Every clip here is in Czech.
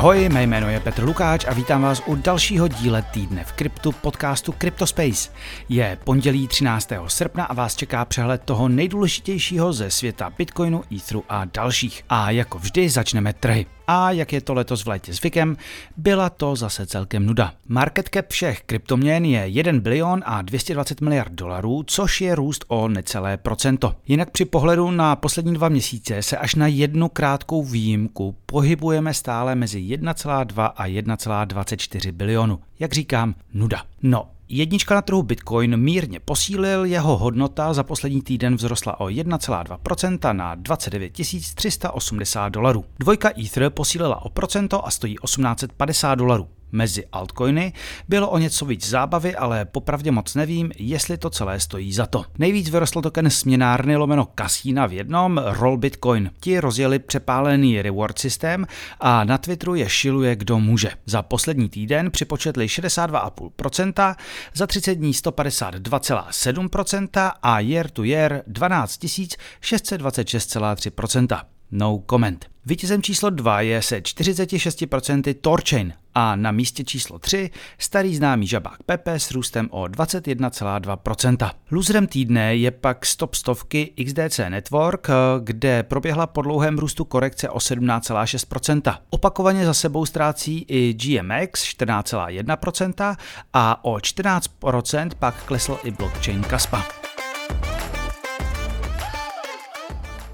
Ahoj, mé jméno je Petr Lukáč a vítám vás u dalšího díle týdne v kryptu podcastu CryptoSpace. Je pondělí 13. srpna a vás čeká přehled toho nejdůležitějšího ze světa Bitcoinu, Etheru a dalších. A jako vždy začneme trhy a jak je to letos v létě zvykem, byla to zase celkem nuda. Market cap všech kryptoměn je 1 bilion a 220 miliard dolarů, což je růst o necelé procento. Jinak při pohledu na poslední dva měsíce se až na jednu krátkou výjimku pohybujeme stále mezi 1,2 a 1,24 bilionu. Jak říkám, nuda. No, Jednička na trhu Bitcoin mírně posílil, jeho hodnota za poslední týden vzrostla o 1,2% na 29 380 dolarů. Dvojka Ether posílila o procento a stojí 1850 dolarů. Mezi altcoiny bylo o něco víc zábavy, ale popravdě moc nevím, jestli to celé stojí za to. Nejvíc vyrostl token směnárny lomeno kasína v jednom, Roll Bitcoin. Ti rozjeli přepálený reward systém a na Twitteru je šiluje kdo může. Za poslední týden připočetli 62,5%, za 30 dní 152,7% a year to year 12 626,3%. No comment. Vítězem číslo 2 je se 46% Torchain a na místě číslo 3 starý známý žabák Pepe s růstem o 21,2%. Loserem týdne je pak stop stovky XDC Network, kde proběhla po dlouhém růstu korekce o 17,6%. Opakovaně za sebou ztrácí i GMX 14,1% a o 14% pak klesl i blockchain Kaspa.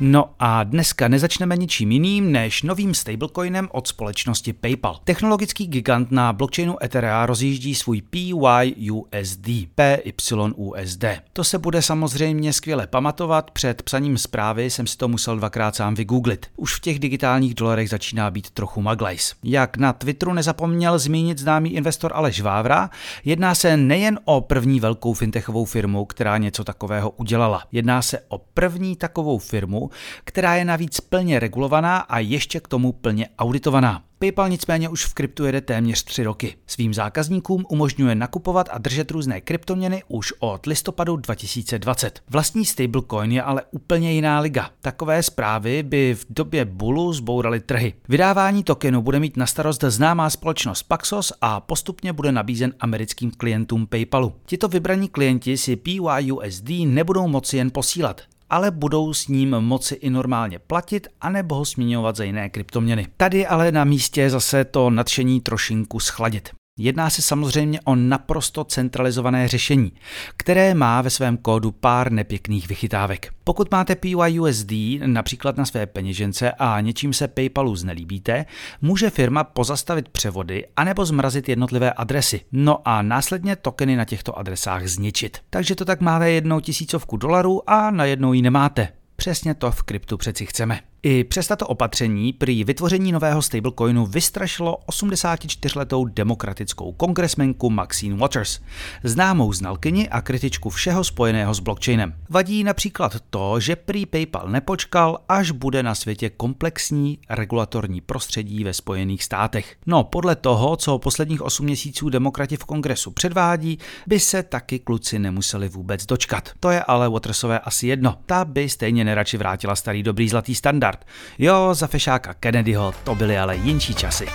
No a dneska nezačneme ničím jiným než novým stablecoinem od společnosti PayPal. Technologický gigant na blockchainu Etherea rozjíždí svůj PYUSD, PYUSD. To se bude samozřejmě skvěle pamatovat, před psaním zprávy jsem si to musel dvakrát sám vygooglit. Už v těch digitálních dolarech začíná být trochu maglajs. Jak na Twitteru nezapomněl zmínit známý investor Aleš Vávra, jedná se nejen o první velkou fintechovou firmu, která něco takového udělala. Jedná se o první takovou firmu, která je navíc plně regulovaná a ještě k tomu plně auditovaná. PayPal nicméně už v kryptu jede téměř tři roky. Svým zákazníkům umožňuje nakupovat a držet různé kryptoměny už od listopadu 2020. Vlastní stablecoin je ale úplně jiná liga. Takové zprávy by v době bulu zbouraly trhy. Vydávání tokenu bude mít na starost známá společnost Paxos a postupně bude nabízen americkým klientům PayPalu. Tito vybraní klienti si PYUSD nebudou moci jen posílat ale budou s ním moci i normálně platit, anebo ho směňovat za jiné kryptoměny. Tady ale na místě zase to nadšení trošinku schladit. Jedná se samozřejmě o naprosto centralizované řešení, které má ve svém kódu pár nepěkných vychytávek. Pokud máte PYUSD například na své peněžence a něčím se PayPalu znelíbíte, může firma pozastavit převody anebo zmrazit jednotlivé adresy, no a následně tokeny na těchto adresách zničit. Takže to tak máte jednou tisícovku dolarů a najednou ji nemáte. Přesně to v kryptu přeci chceme. I přes tato opatření prý vytvoření nového stablecoinu vystrašilo 84-letou demokratickou kongresmenku Maxine Waters, známou znalkyni a kritičku všeho spojeného s blockchainem. Vadí například to, že prý PayPal nepočkal, až bude na světě komplexní regulatorní prostředí ve Spojených státech. No, podle toho, co posledních 8 měsíců demokrati v kongresu předvádí, by se taky kluci nemuseli vůbec dočkat. To je ale Watersové asi jedno. Ta by stejně neradši vrátila starý dobrý zlatý standard standard. Jo, za fešáka Kennedyho to byly ale jinší časy.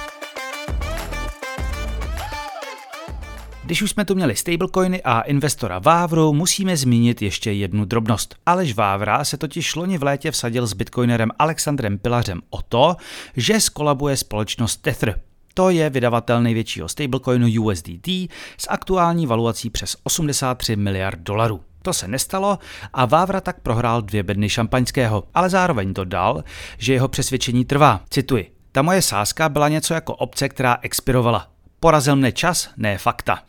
Když už jsme tu měli stablecoiny a investora Vávru, musíme zmínit ještě jednu drobnost. Aleš Vávra se totiž loni v létě vsadil s bitcoinerem Alexandrem Pilařem o to, že skolabuje společnost Tether. To je vydavatel největšího stablecoinu USDT s aktuální valuací přes 83 miliard dolarů. To se nestalo a Vávra tak prohrál dvě bedny šampaňského, ale zároveň dodal, že jeho přesvědčení trvá. Cituji. Ta moje sázka byla něco jako obce, která expirovala. Porazil mne čas, ne fakta.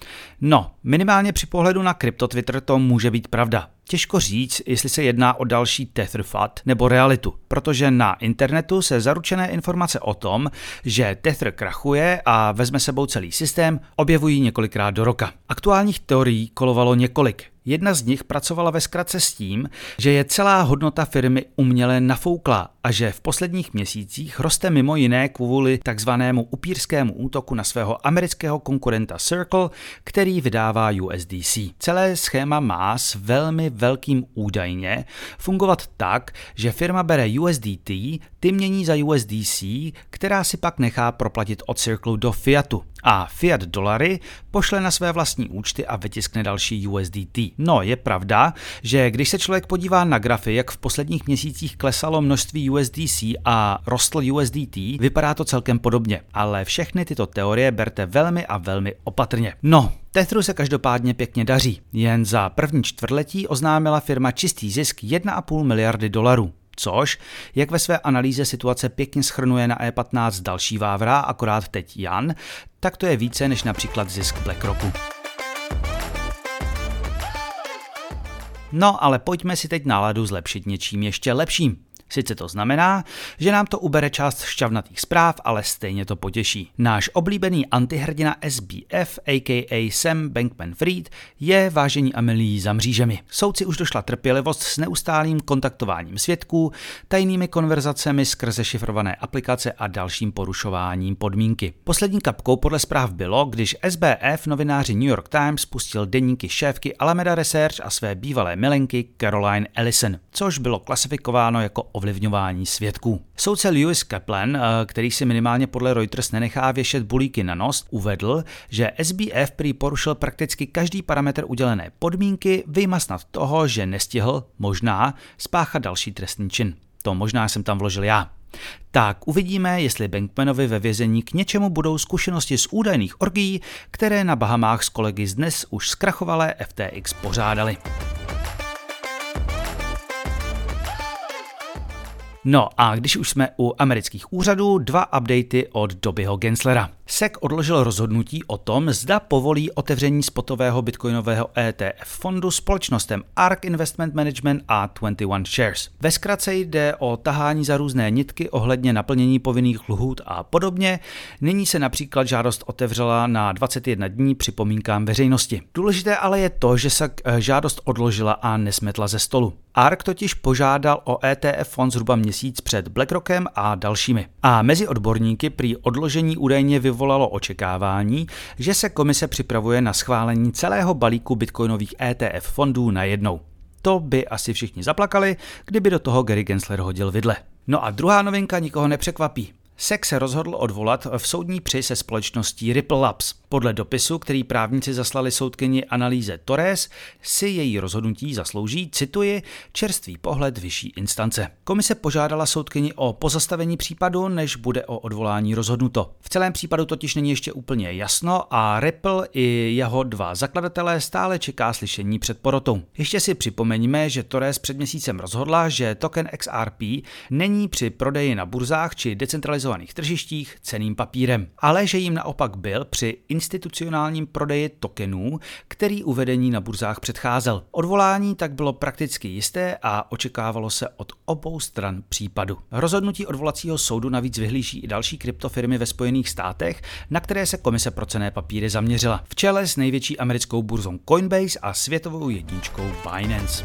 No, minimálně při pohledu na Twitter to může být pravda. Těžko říct, jestli se jedná o další Tetherfat nebo realitu, protože na internetu se zaručené informace o tom, že Tether krachuje a vezme sebou celý systém, objevují několikrát do roka. Aktuálních teorií kolovalo několik. Jedna z nich pracovala ve zkratce s tím, že je celá hodnota firmy uměle nafouklá a že v posledních měsících roste mimo jiné kvůli takzvanému upírskému útoku na svého amerického konkurenta Circle, který vydává USDC. Celé schéma má s velmi velkým údajně fungovat tak, že firma bere USDT, ty mění za USDC, která si pak nechá proplatit od Circle do Fiatu. A Fiat dolary pošle na své vlastní účty a vytiskne další USDT. No, je pravda, že když se člověk podívá na grafy, jak v posledních měsících klesalo množství USDC a rostl USDT, vypadá to celkem podobně. Ale všechny tyto teorie berte velmi a velmi opatrně. No, Tethru se každopádně pěkně daří. Jen za první čtvrtletí oznámila firma čistý zisk 1,5 miliardy dolarů. Což, jak ve své analýze situace pěkně schrnuje na E15 další Vávra, akorát teď Jan, tak to je více než například zisk BlackRocku. No ale pojďme si teď náladu zlepšit něčím ještě lepším. Sice to znamená, že nám to ubere část šťavnatých zpráv, ale stejně to potěší. Náš oblíbený antihrdina SBF, aka Sam Bankman-Fried, je vážení a milí za mřížemi. Soudci už došla trpělivost s neustálým kontaktováním svědků, tajnými konverzacemi skrze šifrované aplikace a dalším porušováním podmínky. Poslední kapkou podle zpráv bylo, když SBF novináři New York Times pustil deníky šéfky Alameda Research a své bývalé milenky Caroline Ellison, což bylo klasifikováno jako ovlivňování svědků. Soudce Lewis Kaplan, eh, který si minimálně podle Reuters nenechá věšet bulíky na nos, uvedl, že SBF prý porušil prakticky každý parametr udělené podmínky, vyjma snad toho, že nestihl, možná, spáchat další trestný čin. To možná jsem tam vložil já. Tak uvidíme, jestli Bankmanovi ve vězení k něčemu budou zkušenosti z údajných orgií, které na Bahamách s kolegy z dnes už zkrachovalé FTX pořádali. No a když už jsme u amerických úřadů, dva updaty od Dobyho Genslera. SEC odložil rozhodnutí o tom, zda povolí otevření spotového bitcoinového ETF fondu společnostem ARK Investment Management a 21 Shares. Ve zkratce jde o tahání za různé nitky ohledně naplnění povinných lhůt a podobně. Nyní se například žádost otevřela na 21 dní připomínkám veřejnosti. Důležité ale je to, že se eh, žádost odložila a nesmetla ze stolu. ARK totiž požádal o ETF fond zhruba měsíc před BlackRockem a dalšími. A mezi odborníky prý odložení údajně vyvolalo očekávání, že se komise připravuje na schválení celého balíku bitcoinových ETF fondů najednou. To by asi všichni zaplakali, kdyby do toho Gary Gensler hodil vidle. No a druhá novinka nikoho nepřekvapí. SEC se rozhodl odvolat v soudní při se společností Ripple Labs. Podle dopisu, který právníci zaslali soudkyni analýze Torres, si její rozhodnutí zaslouží, cituji, čerstvý pohled vyšší instance. Komise požádala soudkyni o pozastavení případu, než bude o odvolání rozhodnuto. V celém případu totiž není ještě úplně jasno a Ripple i jeho dva zakladatelé stále čeká slyšení před porotou. Ještě si připomeňme, že Torres před měsícem rozhodla, že token XRP není při prodeji na burzách či decentralizovaných tržištích ceným papírem, ale že jim naopak byl při institucionálním prodeji tokenů, který uvedení na burzách předcházel. Odvolání tak bylo prakticky jisté a očekávalo se od obou stran případu. Rozhodnutí odvolacího soudu navíc vyhlíží i další kryptofirmy ve Spojených státech, na které se komise pro cené papíry zaměřila. V čele s největší americkou burzou Coinbase a světovou jedničkou Binance.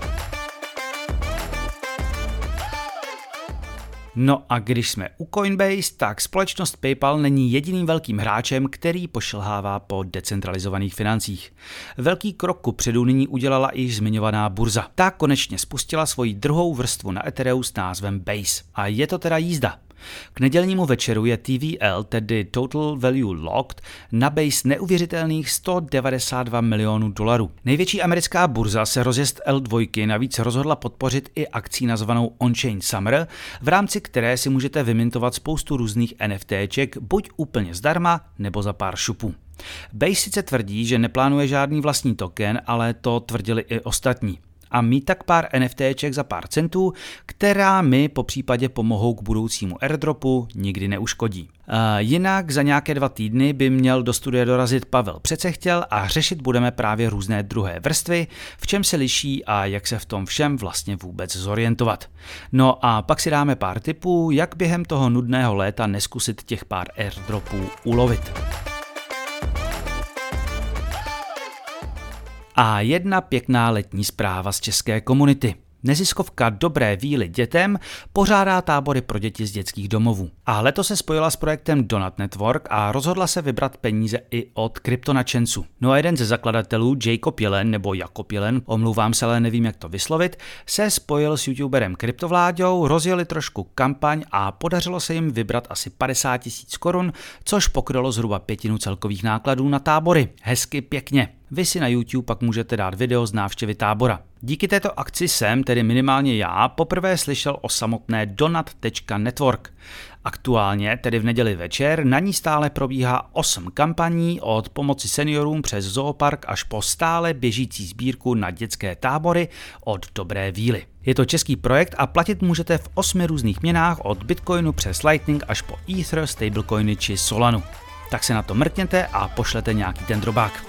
No a když jsme u Coinbase, tak společnost PayPal není jediným velkým hráčem, který pošlhává po decentralizovaných financích. Velký krok ku předu nyní udělala i zmiňovaná burza. Ta konečně spustila svoji druhou vrstvu na Ethereum s názvem Base. A je to teda jízda. K nedělnímu večeru je TVL, tedy Total Value Locked, na base neuvěřitelných 192 milionů dolarů. Největší americká burza se rozjezd L2 navíc rozhodla podpořit i akcí nazvanou On-Chain Summer, v rámci které si můžete vymintovat spoustu různých NFTček, buď úplně zdarma, nebo za pár šupů. Base sice tvrdí, že neplánuje žádný vlastní token, ale to tvrdili i ostatní a mít tak pár NFTček za pár centů, která mi po případě pomohou k budoucímu airdropu, nikdy neuškodí. A jinak za nějaké dva týdny by měl do studie dorazit Pavel Přecechtěl a řešit budeme právě různé druhé vrstvy, v čem se liší a jak se v tom všem vlastně vůbec zorientovat. No a pak si dáme pár tipů, jak během toho nudného léta neskusit těch pár airdropů ulovit. A jedna pěkná letní zpráva z české komunity. Neziskovka Dobré víly dětem pořádá tábory pro děti z dětských domovů. A letos se spojila s projektem Donut Network a rozhodla se vybrat peníze i od kryptonačenců. No a jeden ze zakladatelů, Jacob Jelen nebo Jakob Jelen, omlouvám se, ale nevím, jak to vyslovit, se spojil s youtuberem Kryptovláďou, rozjeli trošku kampaň a podařilo se jim vybrat asi 50 tisíc korun, což pokrylo zhruba pětinu celkových nákladů na tábory. Hezky pěkně. Vy si na YouTube pak můžete dát video z návštěvy tábora. Díky této akci jsem, tedy minimálně já, poprvé slyšel o samotné donat.network. Aktuálně, tedy v neděli večer, na ní stále probíhá 8 kampaní od pomoci seniorům přes zoopark až po stále běžící sbírku na dětské tábory od Dobré víly. Je to český projekt a platit můžete v 8 různých měnách od Bitcoinu přes Lightning až po Ether, stablecoiny či Solanu. Tak se na to mrkněte a pošlete nějaký ten drobák.